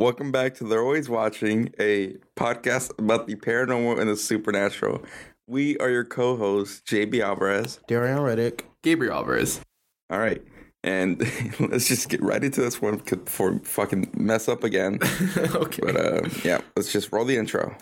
Welcome back to They're Always Watching, a podcast about the paranormal and the supernatural. We are your co-hosts, JB Alvarez. Darian Reddick. Gabriel Alvarez. All right. And let's just get right into this one before we fucking mess up again. okay. But uh, yeah, let's just roll the intro.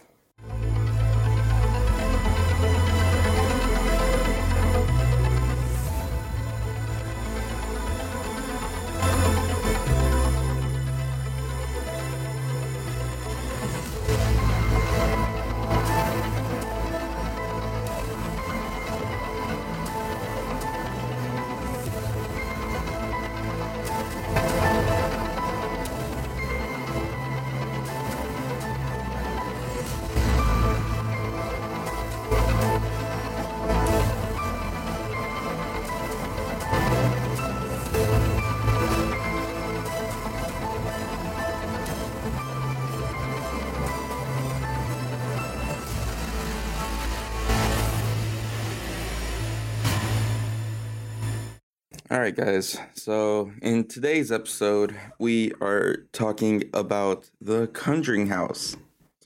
Right, guys. So in today's episode, we are talking about the Conjuring House.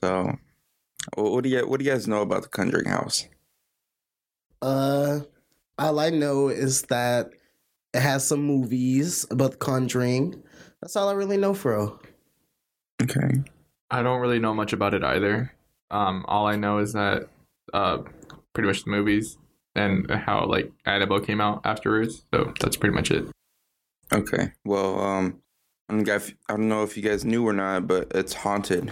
So, what do you what do you guys know about the Conjuring House? Uh, all I know is that it has some movies about The Conjuring. That's all I really know, bro. Okay. I don't really know much about it either. Um, all I know is that uh, pretty much the movies and how like Annabelle came out afterwards. So that's pretty much it. Okay. Well, um, I don't, if, I don't know if you guys knew or not, but it's haunted.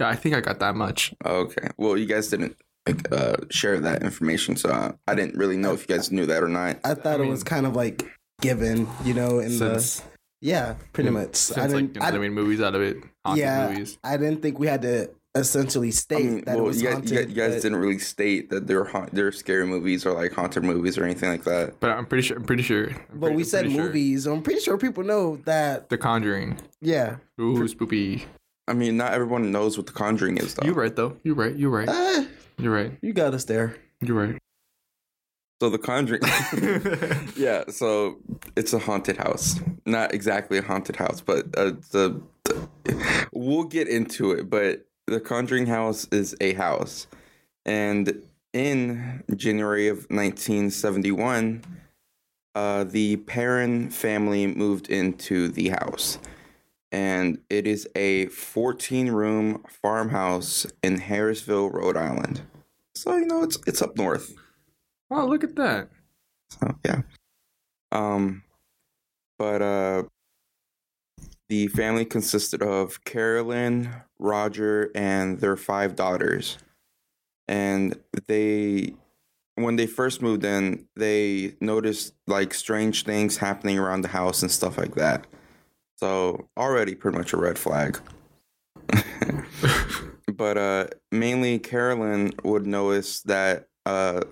Yeah, I think I got that much. Okay. Well, you guys didn't like, uh, share that information, so I, I didn't really know if you guys knew that or not. I thought I it was kind of like given, you know, in Since, the yeah, pretty much. since I didn't. you know, I, they made movies out of it, haunted yeah, movies. I didn't think we had to essentially I state mean, that it well, was you guys, haunted. you guys, you guys but- didn't really state that they're ha- they're scary movies or like haunted movies or anything like that. But I'm pretty sure. I'm pretty sure. I'm But pretty- we said pretty sure. movies. I'm pretty sure people know that. The Conjuring. Yeah. Ooh, spoopy. I mean, not everyone knows what the Conjuring is, though. You're right though. You're right. You're right. Uh, You right. you got us there. You're right. So the Conjuring, yeah. So it's a haunted house. Not exactly a haunted house, but uh, the, the we'll get into it. But the Conjuring house is a house, and in January of 1971, uh, the Perron family moved into the house. And it is a 14 room farmhouse in Harrisville, Rhode Island. So, you know, it's it's up north. oh, look at that. So yeah. Um but uh the family consisted of Carolyn, Roger, and their five daughters. And they when they first moved in, they noticed like strange things happening around the house and stuff like that. So already pretty much a red flag. but uh mainly Carolyn would notice that uh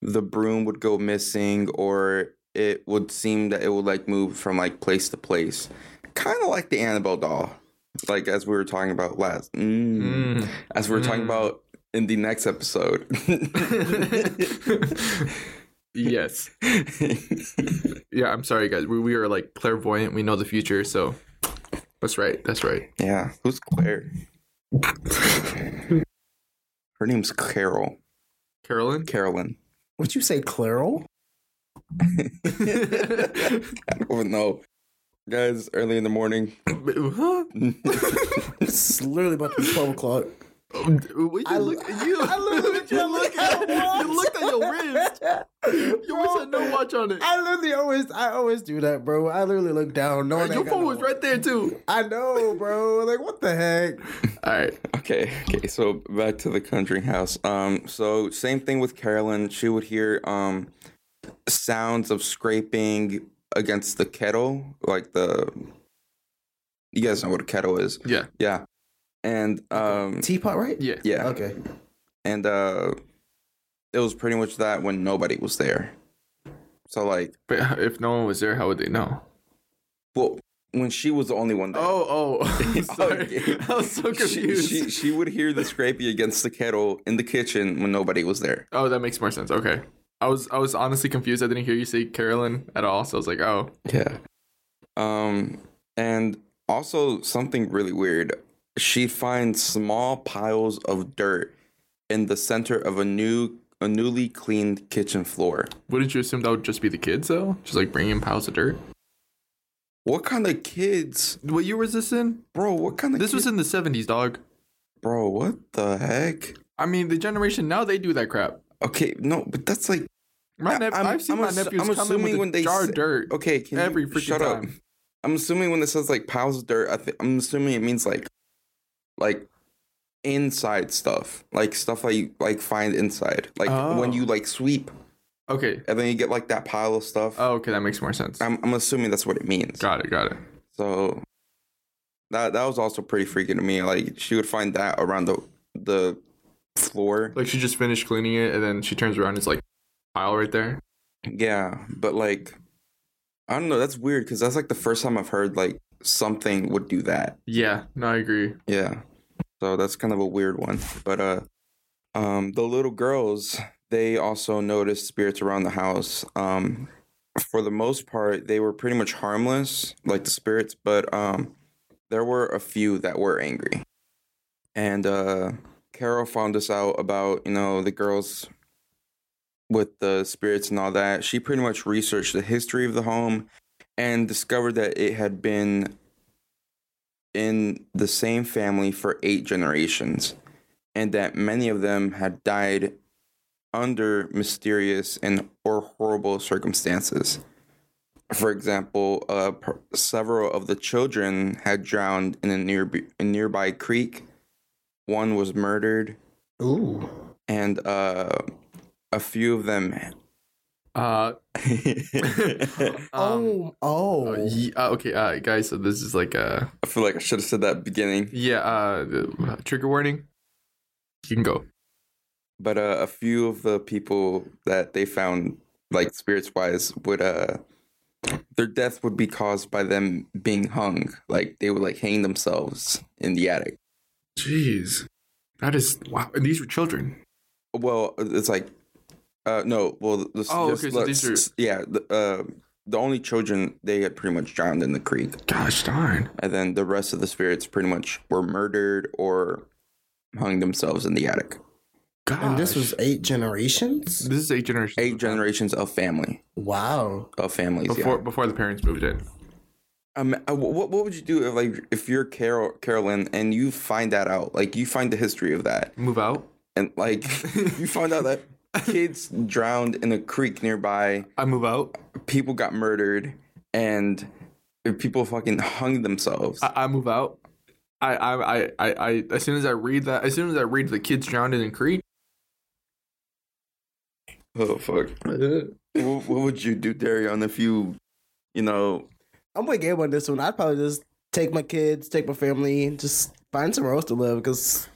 the broom would go missing or it would seem that it would like move from like place to place kind of like the annabelle doll like as we were talking about last mm, Mm. as we were talking Mm. about in the next episode yes. Yeah, I'm sorry, guys. We, we are like clairvoyant. We know the future, so that's right. That's right. yeah who's claire her name's carol Carolyn? carolyn Would you say Clairol? i don't know guys early in the morning huh? It's literally about to be 12 o'clock. What you I- look at you. I literally you, just look looked at at, my you looked at your wrist. You always had no watch on it. I literally always, I always do that, bro. I literally look down. No, Your phone was right there too. I know, bro. Like, what the heck? All right. Okay, okay, so back to the country house. Um, so same thing with Carolyn. She would hear um sounds of scraping against the kettle, like the you guys know what a kettle is. Yeah. Yeah. And um Teapot, right? Yeah. yeah. Okay. And uh it was pretty much that when nobody was there. So like But if no one was there, how would they know? well when she was the only one there. Oh, oh. Sorry. Okay. I was so She, confused. she she would hear the scraping against the kettle in the kitchen when nobody was there. Oh, that makes more sense. Okay. I was I was honestly confused. I didn't hear you say Carolyn at all, so I was like, oh. Yeah. Um, and Also, something really weird. She finds small piles of dirt in the center of a new, a newly cleaned kitchen floor. Wouldn't you assume that would just be the kids though? Just like bringing piles of dirt. What kind of kids, What year was this in? bro? What kind of This was in the seventies, dog. bro? What the heck? I mean, the generation now they do that crap. Okay, no, but that's like My nep- I'm- I've seen I'm my nephews I'm come in assuming with a when they jar say- dirt. okay. Can Every you freaking shut up? time. I'm assuming when it says like piles of dirt, I think I'm assuming it means like, like inside stuff, like stuff like you like find inside, like when Oh. you like oh. sweep Okay. and then you get like that pile of stuff. Oh, okay, that makes more sense. I'm I'm assuming that's what it means. Got it. Got it. So that that was also pretty freaking to me. Like she would find that around the the floor. Like she just finished cleaning it, and then she turns around. and It's like pile right there. Yeah, but like I don't know. That's weird because that's like the first time I've heard like something would do that. Yeah. No, I agree. Yeah. So that's kind of a weird one. But uh um the little girls, they also noticed spirits around the house. Um for the most part, they were pretty much harmless, like the spirits, but um there were a few that were angry. And uh Carol found us out about, you know, the girls with the spirits and all that. She pretty much researched the history of the home and discovered that it had been in the same family for eight generations, and that many of them had died under mysterious and or horrible circumstances. For example, uh, several of the children had drowned in a nearby, a nearby creek. One was murdered, Ooh. and uh, a few of them. Uh. um, oh. Oh. uh, ye- uh, okay, uh, guys. So this is like uh I feel like I should have said that beginning. yeah. Uh, trigger warning. You can go. but uh, a few of the people that they found like spirits wise would uh their death would be caused by them being hung like they would like hang themselves in the attic Jeez, that is wow. And these were children. well it's like uh no well the, Oh, just okay, so these are- yeah the, uh the only children they had pretty much drowned in the creek Gosh darn. and then the rest of the spirits pretty much were murdered or hung themselves in the attic Gosh. And this was eight generations? this is eight generations. eight of- generations of family Wow. of families yeah. before before the parents moved in. Um, uh, what what would you do if like if you're Carol Carolyn and you find that out, like you find the history of that, Move out. and like you find out that kids drowned in a creek nearby, I move out. people got murdered, and people fucking hung themselves. I, I move out. I, I I I I as soon as I read that, as soon as I read the kids drowned in a creek. oh fuck! what, what would you do, Darian, if you, you know, I'm with Gabe on this one. I'd probably just take my kids, take my family, and just find somewhere else to live because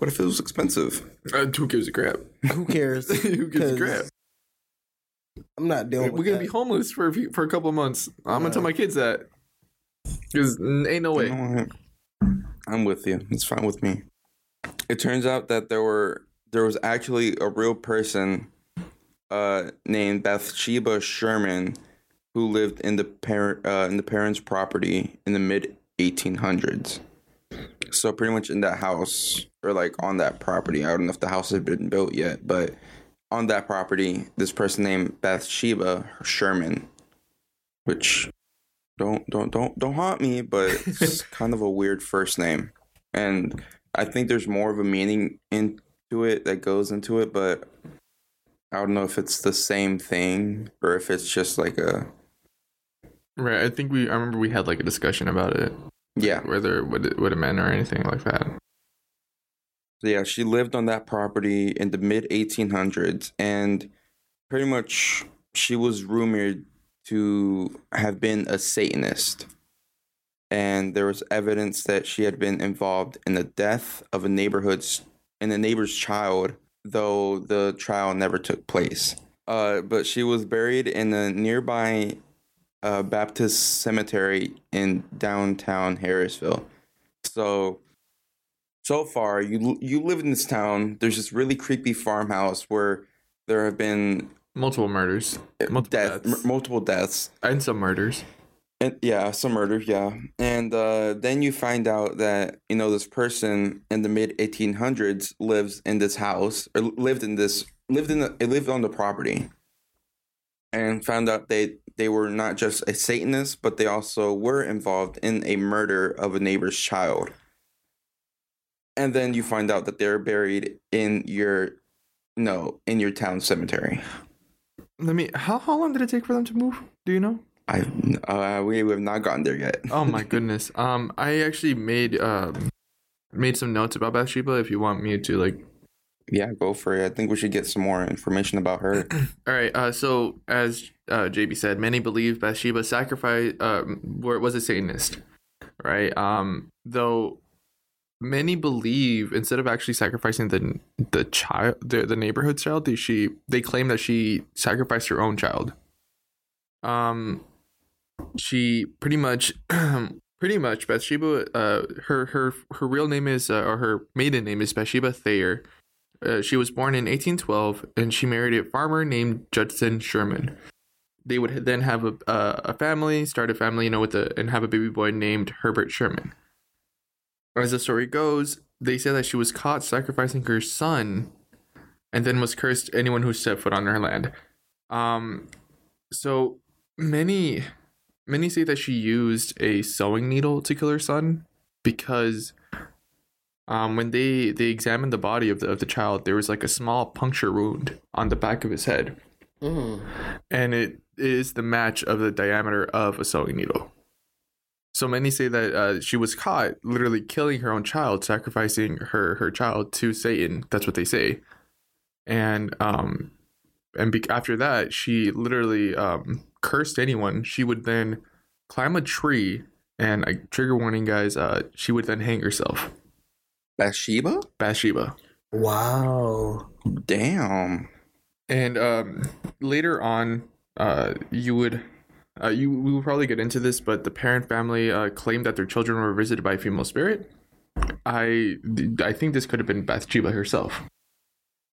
what if it was expensive? Uh, who gives a crap? who cares? who gives a 'Cause crap? I'm not dealing We're with gonna that. be homeless for a few, for a couple of months. I'm gonna tell my kids that. Cause ain't no You way. know? I'm with you. It's fine with me. It turns out that there were there was actually a real person uh named Bathsheba Sherman who lived in the parent uh, in the parents' property in the mid 1800s. So pretty much in that house or like on that property. I don't know if the house had been built yet, but on that property, this person named Bathsheba Sherman, which don't don't don't don't haunt me, but it's kind of a weird first name, and I think there's more of a meaning into it that goes into it, but I don't know if it's the same thing or if it's just like a Right. I think we. I remember we had like a discussion about it, yeah whether would it would it meant or anything like that. Yeah, she lived on that property in the mid 1800s, and pretty much she was rumored to have been a Satanist. And there was evidence that she had been involved in the death of a neighborhood's in a neighbor's child, though the trial never took place. Uh, but she was buried in a nearby uh, Baptist cemetery in downtown Harrisville. So so far you you live in this town there's this really creepy farmhouse where there have been Multiple murders, multiple death, deaths, m- multiple deaths and some murders. And yeah, some murder, yeah. And uh, then you find out that you know this person in the mid 1800s lives in this house or lived in this lived in the, lived on the property, and found out they they were not just a Satanist, but they also were involved in a murder of a neighbor's child. And then you find out that they're buried in your no in your town cemetery. Let me. How how long did it take for them to move? Do you know? I uh, we have not gotten there yet. Oh my goodness. Um, I actually made um made some notes about Bathsheba. If you want me to like Yeah, go for it. I think we should get some more information about her. All right. Uh, so as uh, JB said, many believe Bathsheba sacrificed, um, where was a Satanist, right? Um, though many believe instead of actually sacrificing the the child, the, the neighborhood child, she they claim that she sacrificed her own child. Um, she pretty much. Pretty much, Bathsheba. Uh, her her her real name is, uh, or her maiden name is Bathsheba Thayer. Uh, she was born in 1812 and she married a farmer named Judson Sherman. They would then have a, uh, a family, start a family, you know, with a, and have a baby boy named Herbert Sherman. As the story goes, they say that she was caught sacrificing her son and then was cursed anyone who set foot on her land. Um, so many, many say that she used a sewing needle to kill her son because um, when they they examined the body of the of the child, there was like a small puncture wound on the back of his head, Mm. and it is the match of the diameter of a sewing needle. So many say that uh, she was caught literally killing her own child, sacrificing her her child to Satan. That's what they say, and um, and be- after that, she literally um cursed anyone. She would then climb a tree, and a trigger warning, guys. Uh, she would then hang herself. Bathsheba? Bathsheba. Wow. Damn. And um, later on, uh, you would, uh, you we will probably get into this, but the Perron family uh, claimed that their children were visited by a female spirit. I I think this could have been Bathsheba herself,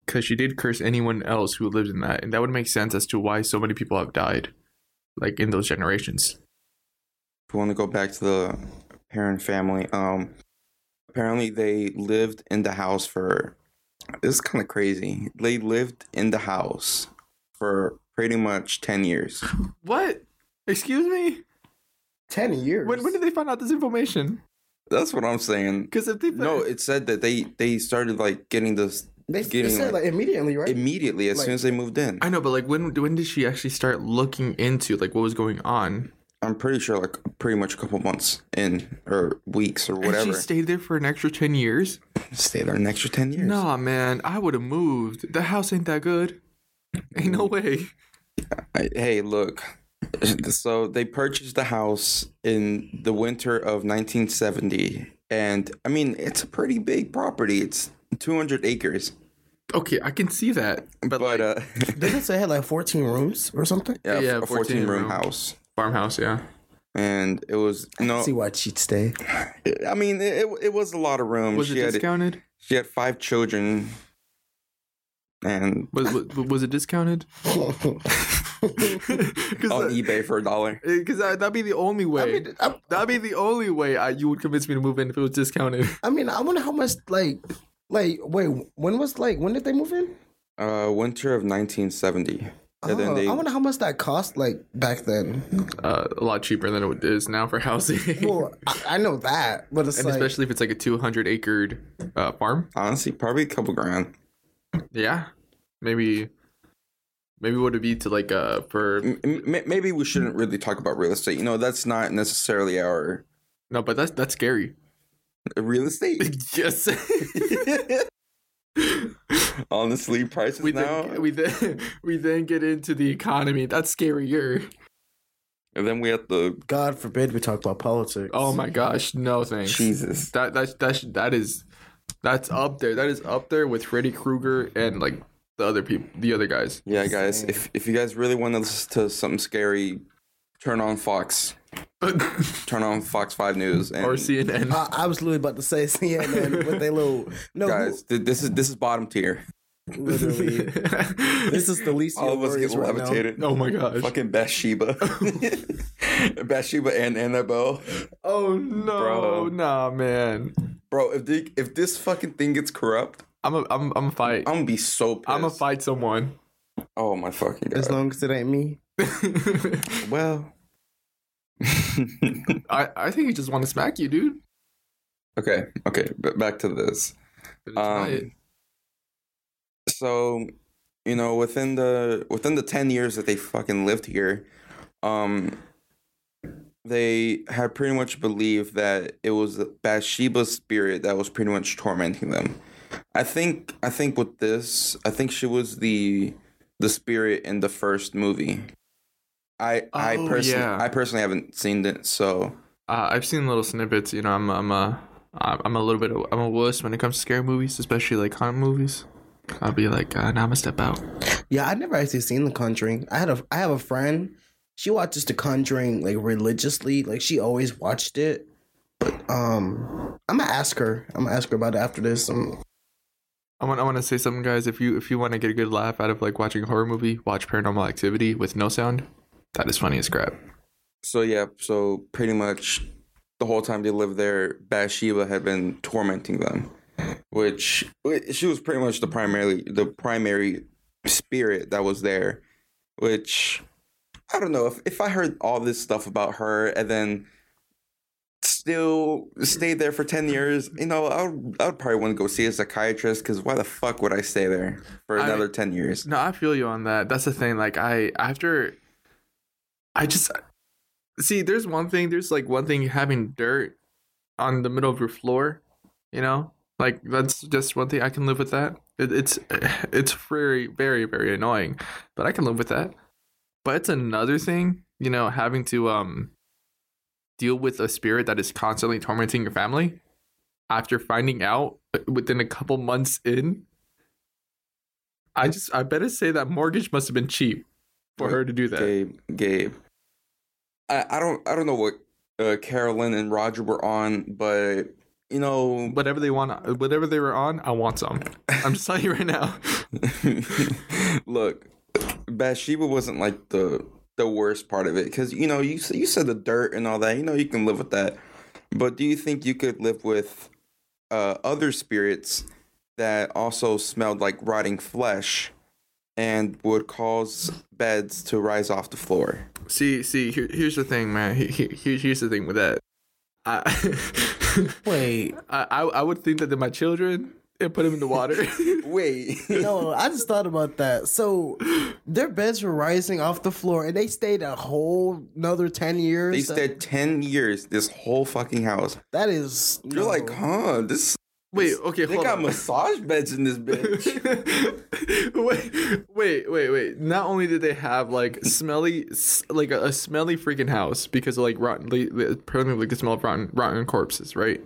because she did curse anyone else who lived in that, and that would make sense as to why so many people have died, like in those generations. If we want to go back to the Perron family, um, apparently they lived in the house for. This is kind of crazy. They lived in the house for pretty much ten years. What? Excuse me? Ten years. When when did they find out this information? That's what I'm saying. Because if they No, it said that they they started like getting this they, they getting, said like- like immediately, right? immediately as Like- soon as they moved in. I know, but like when when did she actually start looking into like what was going on? I'm pretty sure like pretty much a couple months in or weeks or And whatever. she stayed there for an extra ten years. Stay there an extra ten years. Nah, man, I would have moved. The house ain't that good. Ain't no way. I- hey, look. So they purchased the house in the winter of 1970, and I mean it's a pretty big property. It's 200 acres, Okay, I can see that, but, but like uh, Didn't it say it had like 14 rooms or something? yeah, Yeah, a 14 14 room room. house, farmhouse, yeah. and it was no. See why she'd stay. I mean it, it, it was a lot of room. Was she it had discounted? she had five children, and Was, was was it discounted? Because on eBay for a dollar. because that, that'd be the only way. I mean, I, that'd be the only way I, you would convince me to move in if it was discounted. I mean, I wonder how much like, like, wait, when was like, when did they move in? Uh, winter of 1970. And then Oh, they I wonder how much that cost like back then. Uh, a lot cheaper than it is now for housing. Well, I, I know that, but it's and like, especially if it's like a 200 acre uh, farm. honestly probably a couple grand. Yeah, maybe, maybe would it would be to like uh for M- m- maybe we shouldn't really talk about real estate. You know, that's not necessarily our no, but that's that's scary. real estate. yes. Honestly, prices we now. then we then we then get into the economy. That's scarier. and then we have the God forbid we talk about politics. Oh my gosh, no thanks. Jesus. That that's that's that is that's up there. That is up there with Freddy Krueger and like the other people, the other guys. Yeah, guys. If if you guys really want to listen to something scary, turn on Fox. Turn on Fox Five News. And or CNN. I, I was literally about to say CNN with their little no. guys, th- this is this is bottom tier. Literally. this is the least All of of us get worries right now. oh my gosh. Fucking Bathsheba. Bathsheba and Annabelle. Oh no, Bro. nah, man. Bro, if they, if this fucking thing gets corrupt, I'm a, I'm, I'm a fight. I'm gonna be so pissed. I'm gonna fight someone. Oh my fucking god. As long as it ain't me. well. I, I think he just want to smack you, dude. okay, okay, but back to this. But it's it. Um, so, you know, within the within the ten years that they fucking lived here, um, they had pretty much believed that it was Bathsheba's spirit that was pretty much tormenting them. I think I think with this, I think she was the the spirit in the first movie. I I Oh, personally yeah. I personally haven't seen it, so Uh, I've seen little snippets. You know, I'm I'm a I'm a little bit of, I'm a wuss when it comes to scary movies, especially like haunted movies. I'll be like, uh, now I'm gonna step out. Yeah, I've never actually seen The Conjuring. I had a I have a friend. She watches The Conjuring like religiously. Like she always watched it. But um, I'm gonna ask her. I'm gonna ask her about it after this. Um, I want I want to say something, guys. If you if you want to get a good laugh out of like watching a horror movie, watch Paranormal Activity with no sound. That is funny as crap. So yeah, so pretty much the whole time they lived there, Bathsheba had been tormenting them, which she was pretty much the primary the primary spirit that was there. Which I don't know if if I heard all this stuff about her and then still stayed there for ten years, you know, I would I would probably want to go see a psychiatrist because why the fuck would I stay there for I- another ten years? No, I feel you on that. That's the thing. Like I after I just see there's one thing, there's like one thing having dirt on the middle of your floor, you know? Like that's just one thing I can live with that. It, it's it's very very very annoying, but I can live with that. But it's another thing, you know, having to um deal with a spirit that is constantly tormenting your family after finding out within a couple months in I just I better say that mortgage must have been cheap for her to do that. Gabe, Gabe. I, I don't I don't know what uh, Carolyn and Roger were on, but you know, Whatever they want, whatever they were on, I want some. I'm just telling you right now. look, Bathsheba wasn't like the the worst part of it because you know you you said the dirt and all that. You know you can live with that, but do you think you could live with uh, other spirits that also smelled like rotting flesh and would cause beds to rise off the floor? See, see, here, here's the thing, man. He- he- here- here's the thing with that. I, wait, I, I I would think that they're my children and put them in the water. Wait, no, I just thought about that. So their beds were rising off the floor, and they stayed a whole another ten years. They stayed 10 years, this whole fucking house. that is. You're no. like, huh? This. Wait, okay, They got on. massage beds in this bitch. wait, wait, wait, wait. Not only did they have like smelly, like a, a smelly freaking house because of like rotten, apparently like the smell of rotten, rotten corpses, right?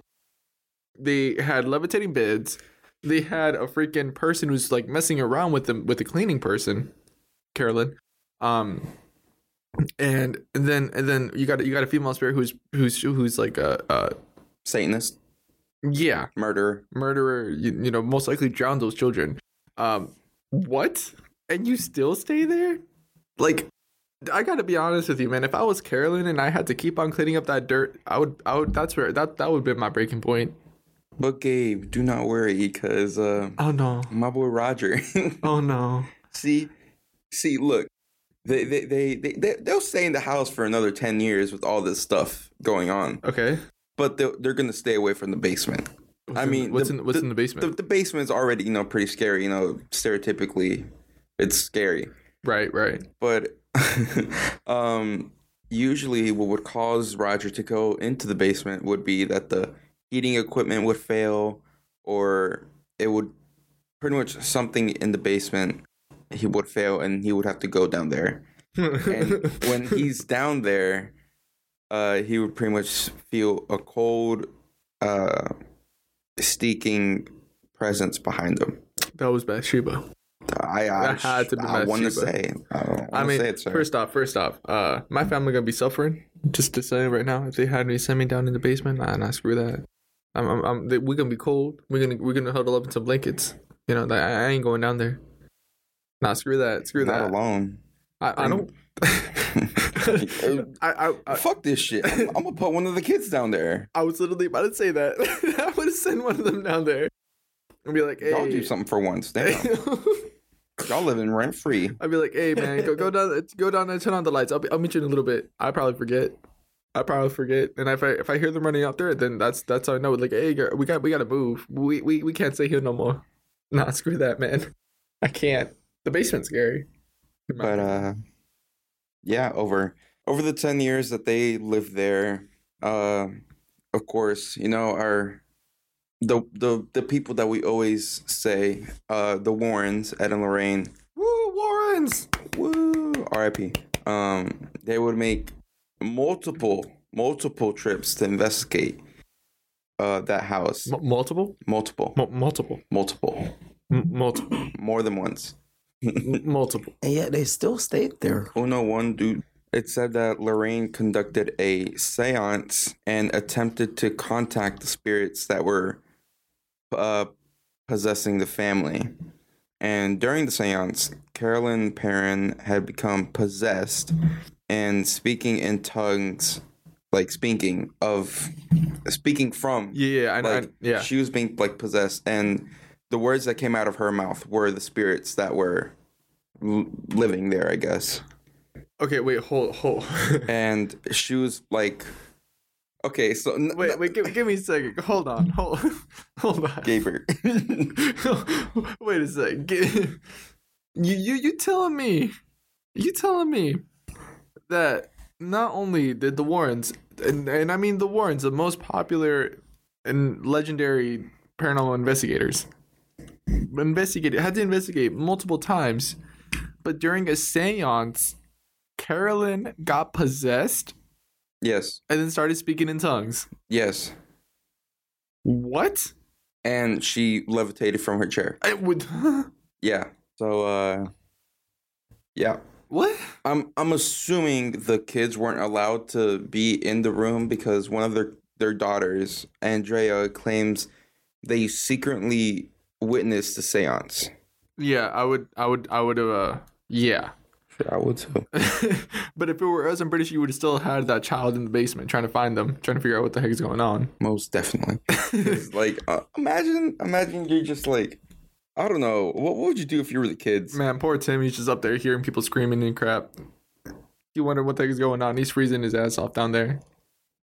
They had levitating beds. They had a freaking person who's like messing around with them with the cleaning person, Carolyn. Um, and, and then and then you got you got a female spirit who's who's who's like a, a Satanist, yeah murderer. murderer, you, you know, most likely drowned those children. Um, what? And you still stay there? Like, I gotta be honest with you, man. If I was Carolyn and I had to keep on cleaning up that dirt, I would, I would. That's where that that would be my breaking point. But Gabe, do not worry, because uh, Oh no! my boy Roger. Oh no! see, see, look, they they, they they they they'll stay in the house for another ten years with all this stuff going on, Okay. But they're they're gonna stay away from the basement. What's I in- mean, what's the- in what's the- in the basement? The, the basement's already you know pretty scary. You know, stereotypically, it's scary. right, right. but um usually what would cause roger to go into the basement would be that the heating equipment would fail or it would pretty much something in the basement he would fail and he would have to go down there and when he's down there uh he would pretty much feel a cold uh sneaking presence behind him that was Bathsheba. i i, That had to be I want to say i I to mean, say it sir. first off, first off, uh, my family gonna be suffering. Just to say right now, if they had me send me down in the basement, nah, nah, screw that. I'm, I'm, I'm they, we're gonna be cold. We're gonna, we're gonna huddle up in some blankets. You know, that I ain't going down there. Nah, screw that. Screw Not that. alone. I, I don't. I, I, I, Fuck this shit. I'm, I'm gonna put one of the kids down there. I was literally about to say that. I would send one of them down there and be like, "Hey, Y'all do something for once. Damn. Y'all living rent free. I'd be like, "Hey, man, go go down, go down and turn on the lights. I'll be, I'll meet you in a little bit. I probably forget. I probably forget. And if I if I hear them running out there, then that's that's how I know. Like, hey, girl, we got we got to move. We we we can't stay here no more. Nah, screw that, man. I can't. The basement's scary. But uh yeah, over over the 10 years that they lived there, uh of course, you know, our the the the people that we always say, uh the Warrens, Ed and Lorraine, woo Warrens. woo, RIP. Um they would make multiple multiple trips to investigate uh that house. M- multiple, Multiple. M- multiple, Multiple. M- multiple, More than once. M- multiple. And yet they still stayed there. Uno one dude. It said that Lorraine conducted a seance and attempted to contact the spirits that were uh, possessing the family. And during the seance, Carolyn Perron had become possessed and speaking in tongues, like speaking of, speaking from. Yeah, yeah, I, I, Like, yeah. She was being like possessed, and the words that came out of her mouth were the spirits that were l- living there, I guess. Okay, wait, hold, hold. And she was like, okay, so n- wait, wait, give, give me a second. Hold on, hold, hold on. Gaber. Wait a second. You you you telling me? You telling me that not only did the Warrens and, and I mean the Warrens, the most popular and legendary paranormal investigators, investigated had to investigate multiple times, but during a séance, Carolyn got possessed yes, and then started speaking in tongues. yes. What? And she levitated from her chair. I would. Yeah. So, uh, yeah. what? I'm I'm assuming the kids weren't allowed to be in the room because one of their their daughters, Andrea, claims they secretly witnessed the séance. Yeah, I would, I would, I would have. Uh, yeah, Sure, I would too. but if it were us, I'm pretty sure you would have still had that child in the basement trying to find them, trying to figure out what the heck is going on. Most definitely. Like, uh, imagine, imagine you're just like, I don't know, what, what would you do if you were the kids? Man, poor Tim. He's just up there hearing people screaming and crap. You wonder what the heck is going on. He's freezing his ass off down there.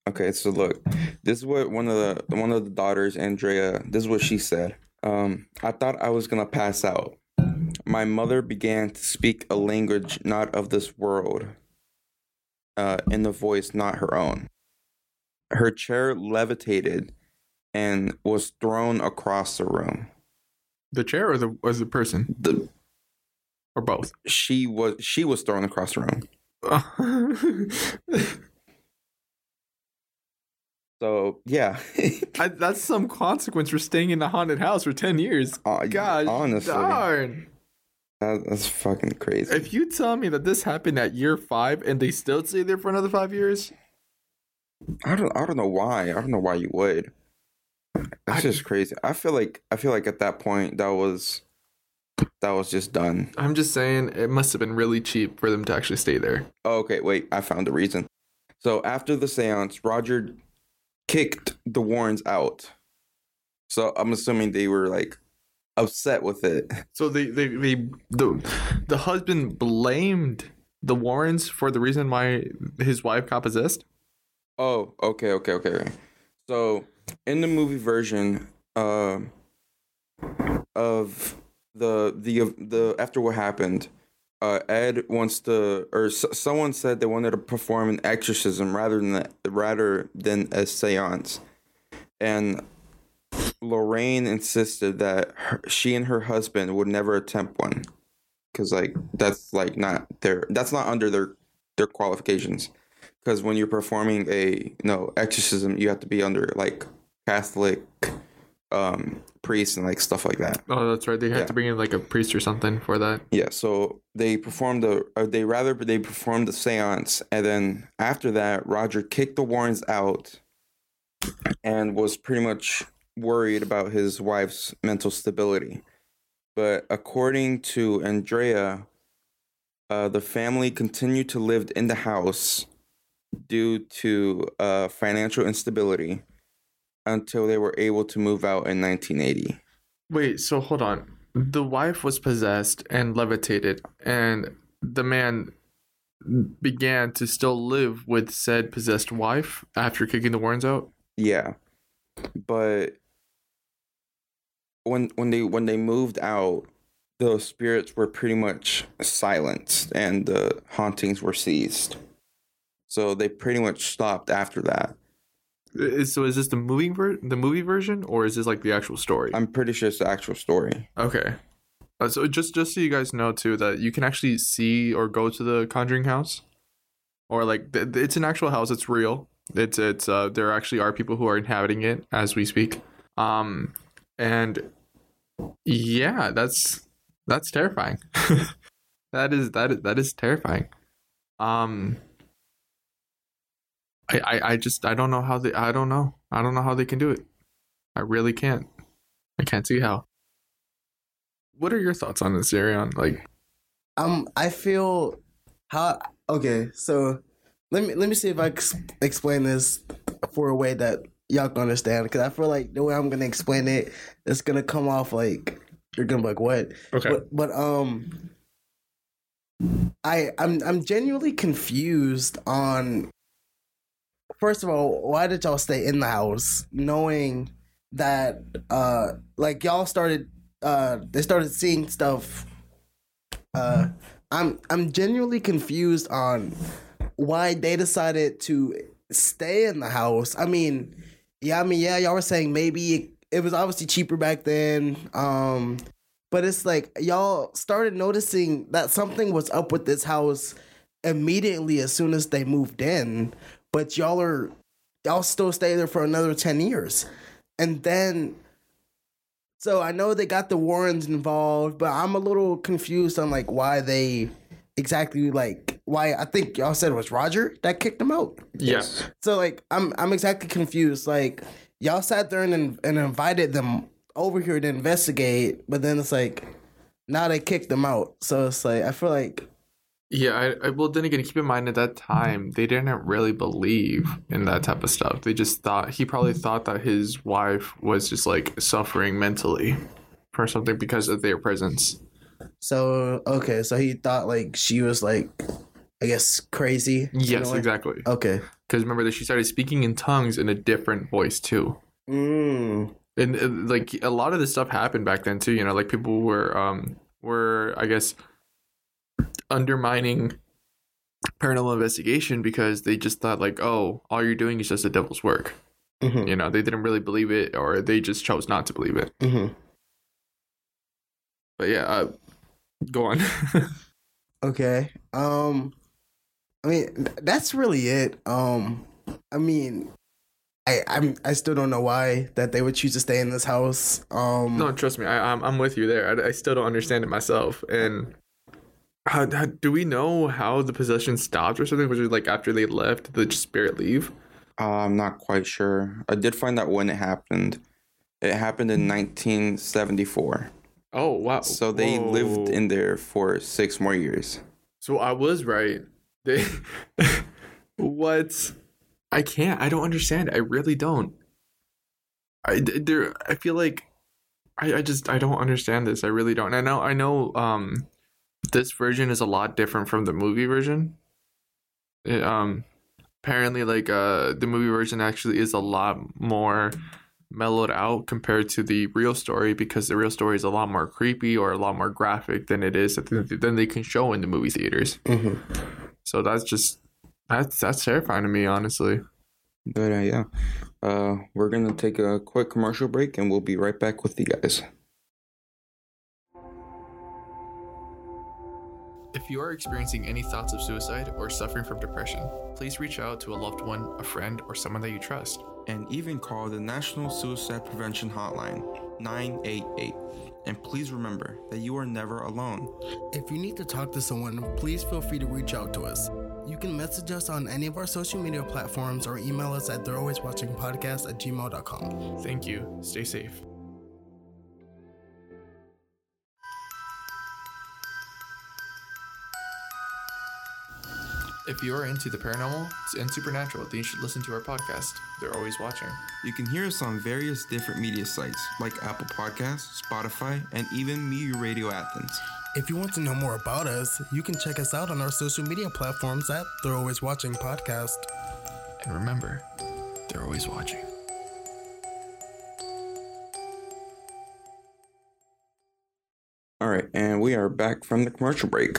Okay, so look, this is what one of the one of the daughters, Andrea, this is what she said. Um, I thought I was gonna pass out. My mother began to speak a language not of this world, uh, in a voice not her own. Her chair levitated and was thrown across the room. The chair or the was the person The or both. she was she was thrown across the room. So yeah, I, that's some consequence for staying in a haunted house for ten years. Uh, God, honestly, darn. that, that's fucking crazy. If you tell me that this happened at year five and they still stay there for another five years, I don't I don't know why. I don't know why you would. That's just crazy. I feel like I feel like at that point that was that was just done. I'm just saying it must have been really cheap for them to actually stay there. Oh, okay, wait, I found the reason. So after the seance, Roger kicked the Warrens out. So I'm assuming they were like upset with it. So they, they, they the the husband blamed the Warrens for the reason why his wife got possessed. Oh, okay, okay, okay. okay. So in the movie version uh, of the the the after what happened, uh, Ed wants to, or s- someone said they wanted to perform an exorcism rather than rather than a séance, and Lorraine insisted that her, she and her husband would never attempt one, because like that's like not their that's not under their their qualifications. Because when you're performing a you know exorcism you have to be under like catholic um priests and like stuff like that Oh, that's right. They had Yeah. to bring in like a priest or something for that. yeah so they performed the or they rather they performed the seance and then after that roger kicked the warrens out and was pretty much worried about his wife's mental stability But according to Andrea, uh, the family continued to live in the house due to uh, financial instability until they were able to move out in 1980. Wait, so hold on. The wife was possessed and levitated, and the man began to still live with said possessed wife after kicking the Warrens out. Yeah, but when when they when they moved out, those spirits were pretty much silenced and the hauntings were ceased. So they pretty much stopped after that. Is- So is this the movie ver- the movie version, or is this like the actual story? I'm pretty sure it's the actual story. Okay. Uh, so just just so you guys know too that you can actually see or go to the Conjuring house, or like th- th- it's an actual house. It's real. It's it's uh there actually are people who are inhabiting it as we speak. Um, and yeah, that's that's terrifying. that is that is that is terrifying. Um. I, I, I just I don't know how they I don't know I don't know how they can do it. I really can't. I can't see how. What are your thoughts on this, Arion? Like, Um, I feel how okay. So let me let me see if I can ex- explain this for a way that y'all can understand. Because I feel like the way I'm gonna explain it, it's gonna come off like you're gonna be like, "What?" okay, But, but um, I I'm I'm genuinely confused on. First of all, why did y'all stay in the house, knowing that uh, like y'all started uh, they started seeing stuff. Uh, I'm I'm genuinely confused on why they decided to stay in the house. I mean, yeah, I mean, yeah, y'all were saying maybe it, it was obviously cheaper back then. Um, but it's like y'all started noticing that something was up with this house immediately as soon as they moved in. But y'all are y'all still stay there for another ten years, and then. So I know they got the Warrens involved, but I'm a little confused on like why they exactly like why I think y'all said it was Roger that kicked them out. yeah, So like I'm I'm exactly confused. Like y'all sat there and and invited them over here to investigate, but then it's like now they kicked them out. So it's like I feel like yeah. I, I well, then again, keep in mind at that time they didn't really believe in that type of stuff. They just thought he probably thought that his wife was just like suffering mentally for something because of their presence. so okay. So he thought like she was like I guess crazy. Yes, exactly. Okay. Because remember that she started speaking in tongues in a different voice too. Mm. and uh, like a lot of this stuff happened back then too you know like people were um were i guess undermining paranormal investigation because they just thought like oh all you're doing is just the devil's work hmm you know they didn't really believe it or they just chose not to believe it hmm but yeah uh, go on Okay. Um I mean that's really it. Um I mean I I'm I still don't know why that they would choose to stay in this house. Um no trust me I, I'm, I'm with you there I, I still don't understand it myself and how, how do we know how the possession stopped or something was it like after they left did the spirit leave Uh, I'm not quite sure. I did find out when it happened. It happened in 1974. oh wow So they lived in there for six more years. So I was right. They what? I can't. I don't understand. I really don't. I there. I feel like I, I just I don't understand this. I really don't. I know. I know. Um, this version is a lot different from the movie version. It, um, apparently, like uh, the movie version actually is a lot more mellowed out compared to the real story because the real story is a lot more creepy or a lot more graphic than it is than they can show in the movie theaters. mhm. So that's just that's that's terrifying to me, honestly. But uh, yeah, uh, we're gonna take a quick commercial break, and we'll be right back with you guys. If you are experiencing any thoughts of suicide or suffering from depression, please reach out to a loved one, a friend, or someone that you trust. And even call the National Suicide Prevention Hotline 988. And please remember that you are never alone. If you need to talk to someone, please feel free to reach out to us. You can message us on any of our social media platforms or email us at they're always watching podcast at gmail.com. Thank you. Stay safe. If you are into the paranormal and supernatural, then you should listen to our podcast. They're always watching. You can hear us on various different media sites like Apple Podcasts, Spotify, and even Meteor Radio Athens. If you want to know more about us, you can check us out on our social media platforms at They're Always Watching Podcast. And remember, they're always watching. All right, and we are back from the commercial break.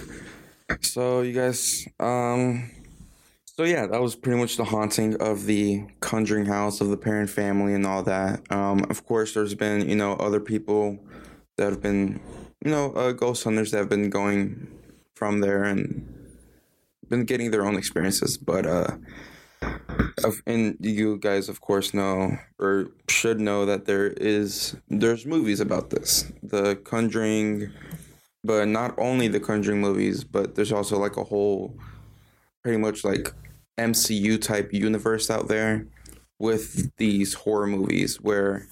So you guys, um, so yeah, that was pretty much the haunting of the Conjuring house of the Perron family and all that. Um, of course, there's been you know other people that have been you know uh, ghost hunters that have been going from there and been getting their own experiences, but uh. And you guys, of course, know or should know that there is there's movies about this. The Conjuring, but not only the Conjuring movies, but there's also like a whole, pretty much like MCU type universe out there with these horror movies where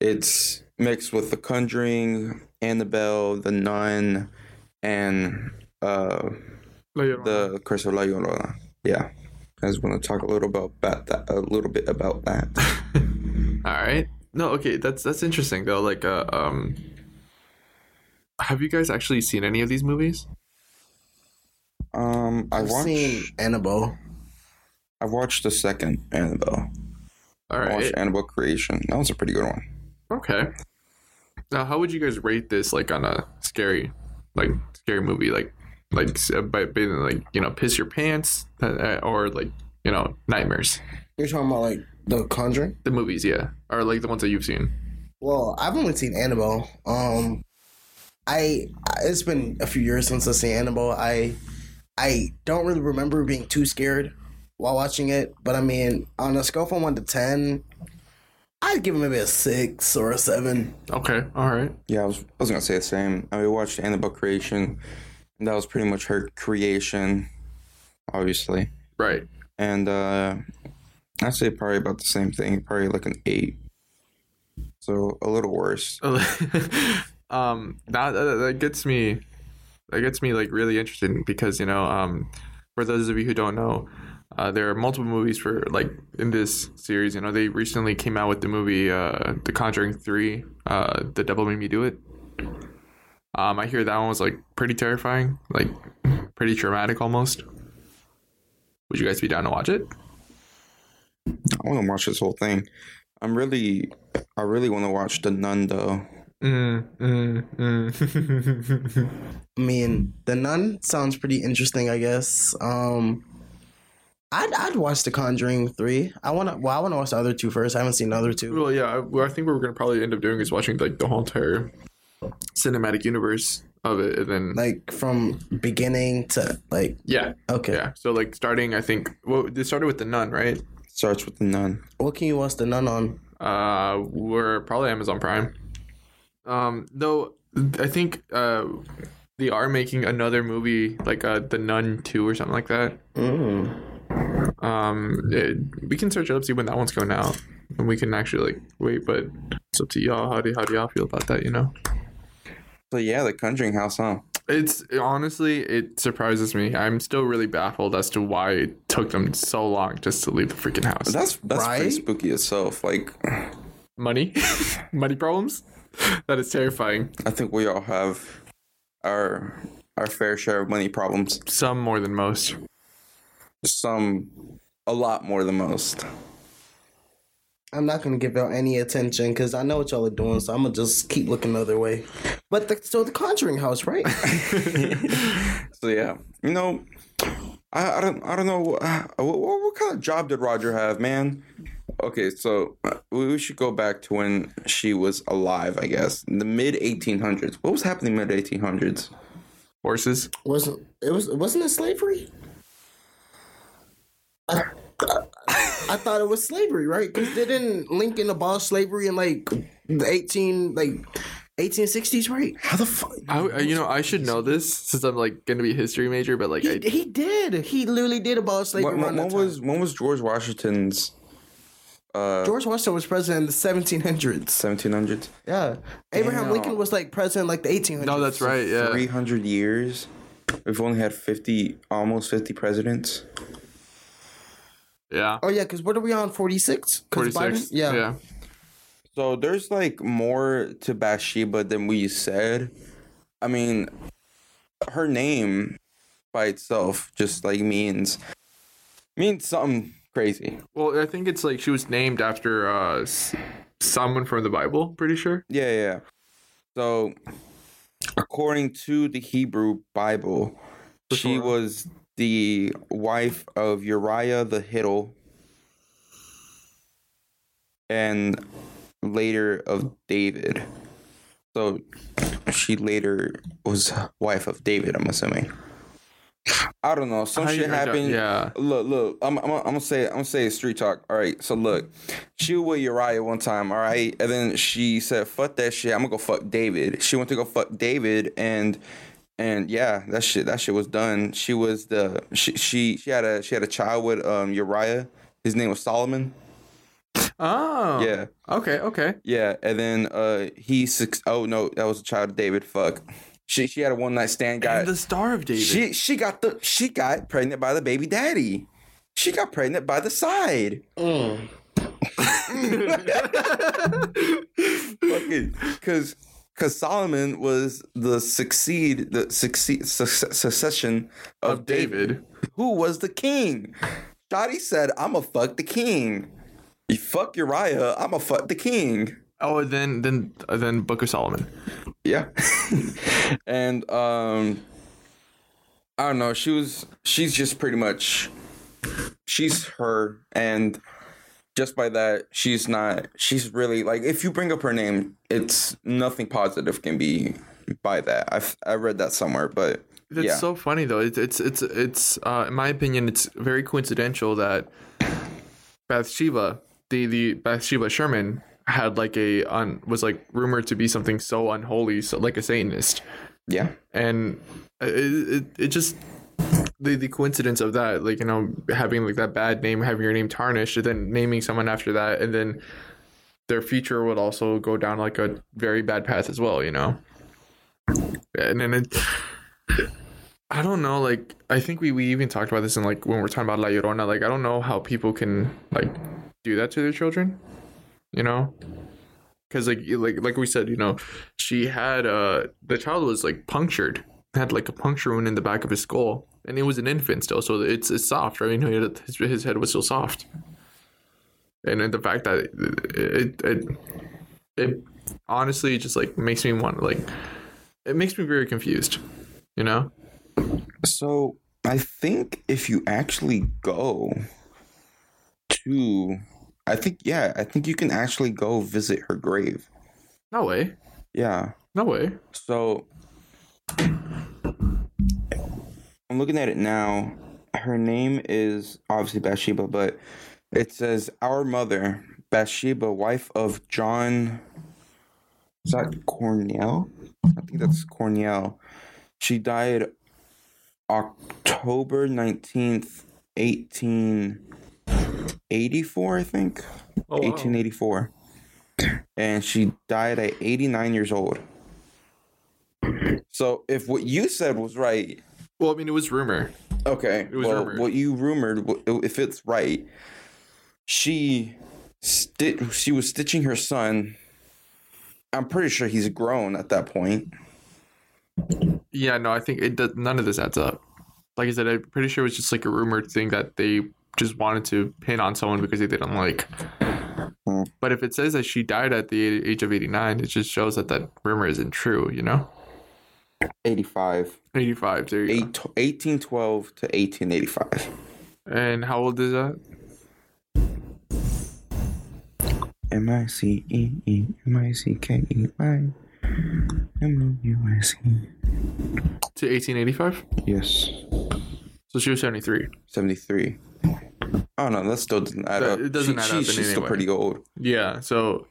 it's mixed with the Conjuring, Annabelle, the Nun, and uh the Curse of La Llorona. Yeah. I just want to talk a little about, about that, a little bit about that. All right. No, okay, that's that's interesting though. Like, uh, um, have you guys actually seen any of these movies? Um, I I've watched. seen Annabelle. I watched the second Annabelle. All I watched Annabelle Creation. That was a pretty good one. Okay. Now, how would you guys rate this, like on a scary, like scary movie, like like uh, by being like you know piss your pants, uh, uh, or like you know nightmares? You're talking about like The Conjuring? The movies, yeah, or like the ones that you've seen. Well, I've only seen Annabelle. Um, I it's been a few years since I've seen Annabelle. I I don't really remember being too scared while watching it, but I mean, on a scale from one to ten, I'd give it maybe a six or a seven. Okay, all right. Yeah, I was, I was gonna say the same. I mean, we watched Annabelle Creation, and that was pretty much her creation, obviously. Right. And uh I'd say probably about the same thing, probably like an eight. So a little worse. um, that, that that gets me, that gets me like really interested because you know, um, for those of you who don't know, uh, there are multiple movies for like in this series. You know, they recently came out with the movie uh, The Conjuring Three, uh, The Devil Made Me Do It. Um, I hear that one was like pretty terrifying, like pretty traumatic almost. Would you guys be down to watch it? I want to watch this whole thing. I'm really, I really want to watch The Nun though. Mm, mm, mm. I mean, The Nun sounds pretty interesting. I guess. Um, I'd I'd watch The Conjuring three. I wanna well, I wanna watch the other two first. I haven't seen the other two. Well, yeah, I, well, I think what we're gonna probably end up doing is watching like the whole entire cinematic universe of it, and then Like from beginning to like yeah, okay. yeah. So like starting, I think well, they started with the Nun, right? Starts with The Nun. What can you watch The Nun on? Uh, we're probably Amazon Prime. Um, though I think uh, they are making another movie like uh, the Nun two or something like that. Mm. Um, it, we can search it up see when that one's going out, and we can actually like wait. But it's up to y'all. How do how do y'all feel about that? You know. So yeah, The Conjuring House, huh? It's honestly, it surprises me. I'm still really baffled as to why it took them so long just to leave the freaking house. That's that's pretty spooky itself. Like, money, money problems. That is terrifying. I think we all have our our fair share of money problems. Some more than most. Some, a lot more than most. I'm not gonna give y'all any attention because I know what y'all are doing, so I'm gonna just keep looking the other way. But the, so the Conjuring house, right? So yeah, you know, I, I don't I don't know uh, what, what what kind of job did Roger have, man. Okay, so we we should go back to when she was alive, I guess, in the mid 1800s. What was happening mid 1800s? Horses. wasn't it was wasn't it slavery? I, I thought it was slavery, right? Because didn't Lincoln abolish slavery in like the eighteen like eighteen sixties, right? How the fuck? I, I- you know, I should know this since I'm like going to be a history major, but like, He, I, he did. He literally did abolish slavery. When, around when was when was George Washington's uh George Washington was president in the seventeen hundreds. 1700s? Yeah, Abraham Damn. Lincoln was like president like the eighteen hundreds. no, that's right. Yeah. 300 years. We've only had fifty, almost fifty presidents. Yeah. Oh yeah, because what are we on? Forty six. Forty six. Yeah. Yeah. So there's like more to Bathsheba than we said. I mean, her name by itself just like means means something crazy. Well, I think it's like she was named after uh someone from the Bible. Pretty sure. Yeah, yeah. So, according to the Hebrew Bible, she was the wife of Uriah the Hittite and later of David. So, she later was wife of David, I'm assuming. I don't know. Some shit happened. Yeah. Look, look. I'm, I'm, I'm gonna say, I'm gonna say street talk. All right. So look, she was with Uriah one time. All right, and then she said, "Fuck that shit. I'm gonna go fuck David." She went to go fuck David, and and yeah, that shit, that shit was done. She was the she she she had a she had a child with um Uriah. His name was Solomon. Oh. Yeah, Okay. Okay. yeah. And then uh he oh no, that was a child of David. Fuck. She she had a one night stand guy. And the Star of David. She she got the she got pregnant by the baby daddy. She got pregnant by the side. Mm. Fucking cause cause Solomon was the succeed the succeed suc- succession of, of David, David. who was the king. Shotty said, I'ma fuck the king. You fuck Uriah, I'ma fuck the king. Oh, then then uh, then Book of Solomon. Yeah. and um I don't know, she was she's just pretty much she's her and just by that she's not she's really like if you bring up her name it's nothing positive can be by that. I've I read that somewhere but That's yeah. so funny though. It's it's it's it's uh, in my opinion, it's very coincidental that Bathsheba, the the Bathsheba Sherman, had like a un, was like rumored to be something so unholy, so like a Satanist, yeah. and uh, it it, it just the the coincidence of that, like you know, having like that bad name, having your name tarnished, and then naming someone after that, and then their future would also go down like a very bad path as well, you know. And then it, I don't know, like I think we, we even talked about this in like when we're talking about La Llorona, like I don't know how people can like do that to their children, you know? Cause like like like we said, you know, she had uh the child was like punctured, had like a puncture wound in the back of his skull, and it was an infant still, so it's it's soft, right? You know, his his head was still soft, and then the fact that it it, it, it honestly just like makes me want like it makes me very confused, you know? So I think if you actually go to I think yeah, I think you can actually go visit her grave. No way, Yeah. no way. So I'm looking at it now. Her name is obviously Bathsheba, but it says our mother, Bathsheba, wife of John. Is that Cornell? I think that's Cornell. She died October 19th, 1884, I think. Oh, wow. 1884. And she died at 89 years old. So if what you said was right, Well, I mean, it was rumor. okay. was well, rumored. what you rumored, if it's right, she sti- she was stitching her son. I'm pretty sure he's grown at that point. Yeah, no, I think it does. None of this adds up. Like I said, I'm pretty sure it was just like a rumored thing that they just wanted to pin on someone because they didn't like. Hmm. But if it says that she died at the age of 89, it just shows that that rumor isn't true, you know? 85. 85, there you Eight, go. 1812 to 1885. And how old is that? M I C E E M I C K E Y M O U I C. To 1885? Yes. So she was 73. 73. Oh no, that still doesn't add up. It doesn't She- add she- up She's still way. pretty old. Yeah, so.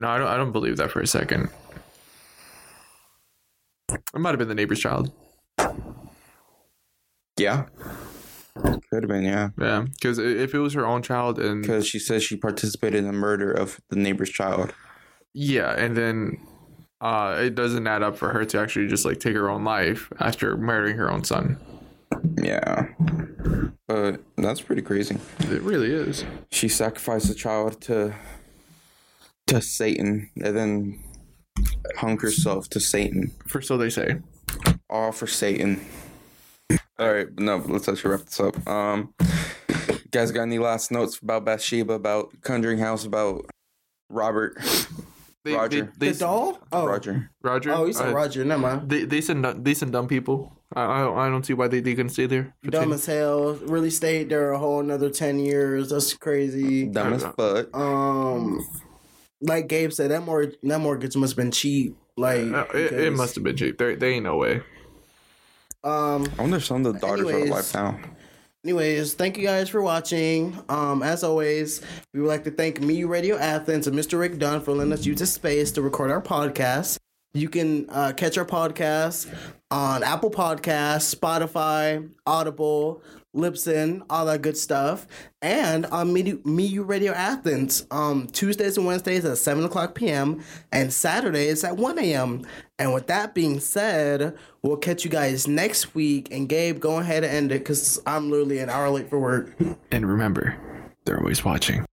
No, I don't, I don't believe that for a second. It might have been the neighbor's child. Yeah. Could have been, yeah. Yeah, because if it was her own child and Because she says she participated in the murder of the neighbor's child. Yeah, and then uh, it doesn't add up for her to actually just like take her own life after murdering her own son. Yeah. But that's pretty crazy. It really is. She sacrificed a child to to Satan and then hung herself to Satan. For so they say. All for Satan. All right, no, let's actually wrap this up. Um, you guys got any last notes about Bathsheba, about Conjuring House, about Robert, They, Roger. They, The doll? Oh, Roger? Roger. Oh, you said uh, Roger. Never mind. They they send they send dumb people. I I don't, see why they, they couldn't stay there. for Dumb ten- as hell. Really stayed there a whole another ten years. That's crazy. Dumb as fuck. Um, like Gabe said, that mor- that mortgage must have been cheap. Like Uh, it, it must have been cheap. There, there ain't no way. Um. I wonder if some of the daughters are Anyways. alive now. Anyways, thank you guys for watching. Um, as always, we would like to thank Me Radio Athens and Mr. Rick Dunn for letting us use this space to record our podcast. You can uh, catch our podcast on Apple Podcasts, Spotify, Audible, Libsyn, all that good stuff, and on Me, Me You Radio Athens um, Tuesdays and Wednesdays at 7 o'clock p.m. and Saturdays at 1 a.m. And with that being said, we'll catch you guys next week. And Gabe, go ahead and end it because I'm literally an hour late for work. And remember, they're always watching.